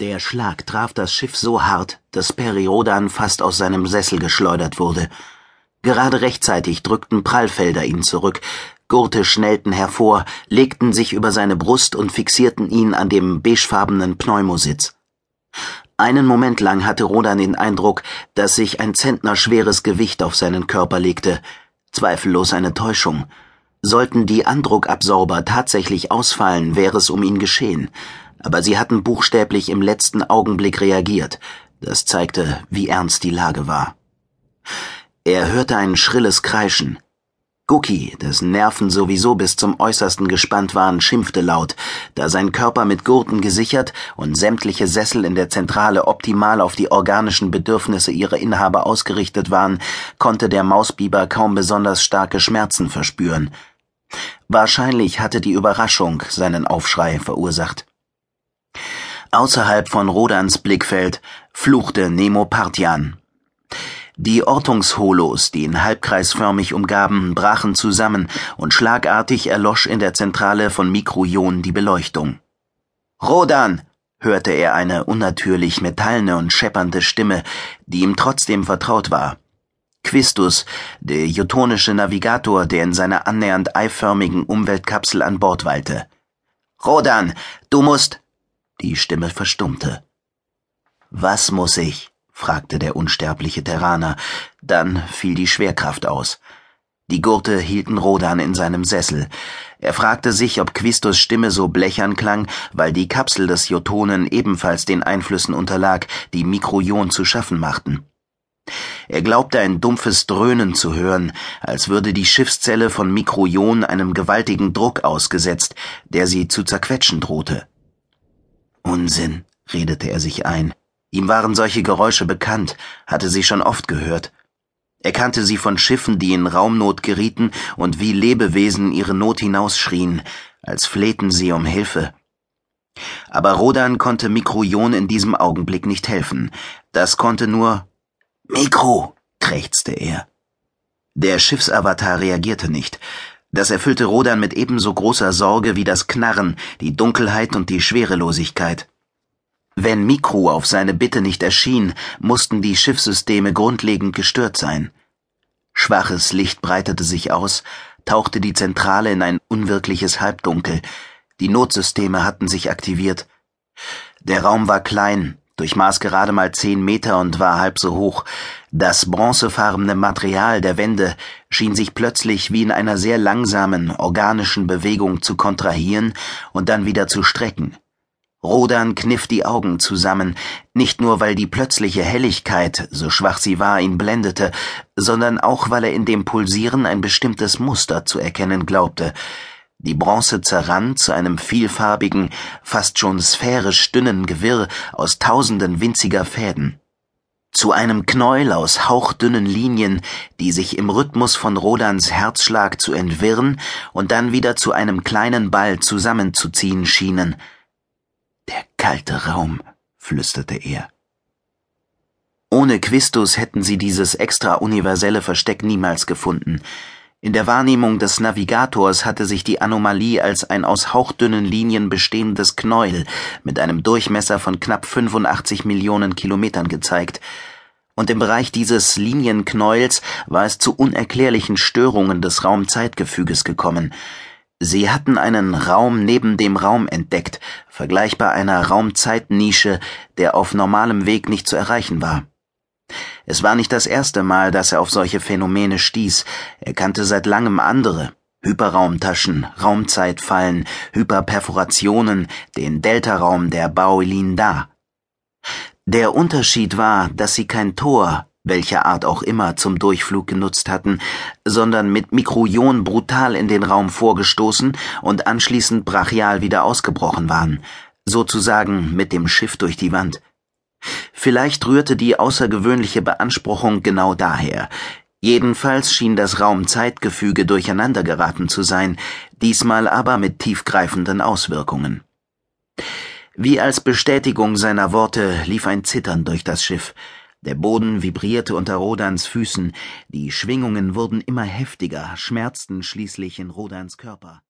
Der Schlag traf das Schiff so hart, dass Peri Rodan fast aus seinem Sessel geschleudert wurde. Gerade rechtzeitig drückten Prallfelder ihn zurück, Gurte schnellten hervor, legten sich über seine Brust und fixierten ihn an dem beigefarbenen Pneumositz. Einen Moment lang hatte Rodan den Eindruck, dass sich ein Zentner schweres Gewicht auf seinen Körper legte. Zweifellos eine Täuschung. Sollten die Andruckabsorber tatsächlich ausfallen, wäre es um ihn geschehen aber sie hatten buchstäblich im letzten Augenblick reagiert. Das zeigte, wie ernst die Lage war. Er hörte ein schrilles Kreischen. Guki, dessen Nerven sowieso bis zum Äußersten gespannt waren, schimpfte laut, da sein Körper mit Gurten gesichert und sämtliche Sessel in der Zentrale optimal auf die organischen Bedürfnisse ihrer Inhaber ausgerichtet waren, konnte der Mausbiber kaum besonders starke Schmerzen verspüren. Wahrscheinlich hatte die Überraschung seinen Aufschrei verursacht. Außerhalb von Rodans Blickfeld fluchte Nemo Partian. Die Ortungsholos, die ihn halbkreisförmig umgaben, brachen zusammen und schlagartig erlosch in der Zentrale von Mikrojon die Beleuchtung. Rodan! hörte er eine unnatürlich metallene und scheppernde Stimme, die ihm trotzdem vertraut war. Quistus, der jotonische Navigator, der in seiner annähernd eiförmigen Umweltkapsel an Bord weilte. Rodan, du musst. Die Stimme verstummte. Was muss ich? fragte der unsterbliche Terraner. Dann fiel die Schwerkraft aus. Die Gurte hielten Rodan in seinem Sessel. Er fragte sich, ob Quistus Stimme so blechern klang, weil die Kapsel des Jotonen ebenfalls den Einflüssen unterlag, die Mikrojon zu schaffen machten. Er glaubte ein dumpfes Dröhnen zu hören, als würde die Schiffszelle von Mikrojon einem gewaltigen Druck ausgesetzt, der sie zu zerquetschen drohte. Unsinn, redete er sich ein. Ihm waren solche Geräusche bekannt, hatte sie schon oft gehört. Er kannte sie von Schiffen, die in Raumnot gerieten und wie Lebewesen ihre Not hinausschrien, als flehten sie um Hilfe. Aber Rodan konnte Mikrojon in diesem Augenblick nicht helfen. Das konnte nur Mikro, krächzte er. Der Schiffsavatar reagierte nicht. Das erfüllte Rodan mit ebenso großer Sorge wie das Knarren, die Dunkelheit und die Schwerelosigkeit. Wenn Mikro auf seine Bitte nicht erschien, mussten die Schiffssysteme grundlegend gestört sein. Schwaches Licht breitete sich aus, tauchte die Zentrale in ein unwirkliches Halbdunkel. Die Notsysteme hatten sich aktiviert. Der Raum war klein, durchmaß gerade mal zehn Meter und war halb so hoch. Das bronzefarbene Material der Wände schien sich plötzlich wie in einer sehr langsamen, organischen Bewegung zu kontrahieren und dann wieder zu strecken. Rodan kniff die Augen zusammen, nicht nur weil die plötzliche Helligkeit, so schwach sie war, ihn blendete, sondern auch weil er in dem Pulsieren ein bestimmtes Muster zu erkennen glaubte, die Bronze zerrann zu einem vielfarbigen, fast schon sphärisch dünnen Gewirr aus tausenden winziger Fäden. Zu einem Knäuel aus hauchdünnen Linien, die sich im Rhythmus von Rodans Herzschlag zu entwirren und dann wieder zu einem kleinen Ball zusammenzuziehen schienen. Der kalte Raum, flüsterte er. Ohne Quistus hätten sie dieses extra universelle Versteck niemals gefunden. In der Wahrnehmung des Navigators hatte sich die Anomalie als ein aus hauchdünnen Linien bestehendes Knäuel mit einem Durchmesser von knapp 85 Millionen Kilometern gezeigt, und im Bereich dieses Linienknäuels war es zu unerklärlichen Störungen des Raumzeitgefüges gekommen. Sie hatten einen Raum neben dem Raum entdeckt, vergleichbar einer Raumzeitnische, der auf normalem Weg nicht zu erreichen war. Es war nicht das erste Mal, dass er auf solche Phänomene stieß, er kannte seit langem andere. Hyperraumtaschen, Raumzeitfallen, Hyperperforationen, den Deltaraum der Baoilin Da. Der Unterschied war, dass sie kein Tor, welcher Art auch immer, zum Durchflug genutzt hatten, sondern mit Mikroion brutal in den Raum vorgestoßen und anschließend brachial wieder ausgebrochen waren, sozusagen mit dem Schiff durch die Wand. Vielleicht rührte die außergewöhnliche Beanspruchung genau daher. Jedenfalls schien das Raumzeitgefüge durcheinandergeraten zu sein, diesmal aber mit tiefgreifenden Auswirkungen. Wie als Bestätigung seiner Worte lief ein Zittern durch das Schiff. Der Boden vibrierte unter Rodans Füßen, die Schwingungen wurden immer heftiger, schmerzten schließlich in Rodans Körper.